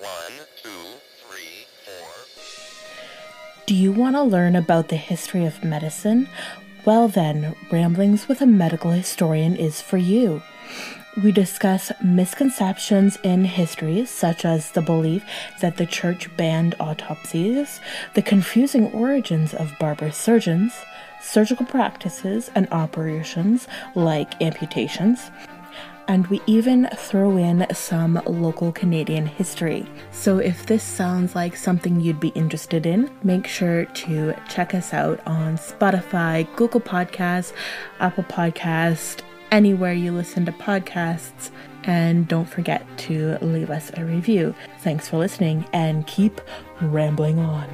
One, two, three, four. Do you want to learn about the history of medicine? Well, then, Ramblings with a Medical Historian is for you. We discuss misconceptions in history, such as the belief that the church banned autopsies, the confusing origins of barber surgeons, surgical practices and operations like amputations, and we even throw in some local Canadian history. So if this sounds like something you'd be interested in, make sure to check us out on Spotify, Google Podcasts, Apple Podcast, anywhere you listen to podcasts. And don't forget to leave us a review. Thanks for listening and keep rambling on.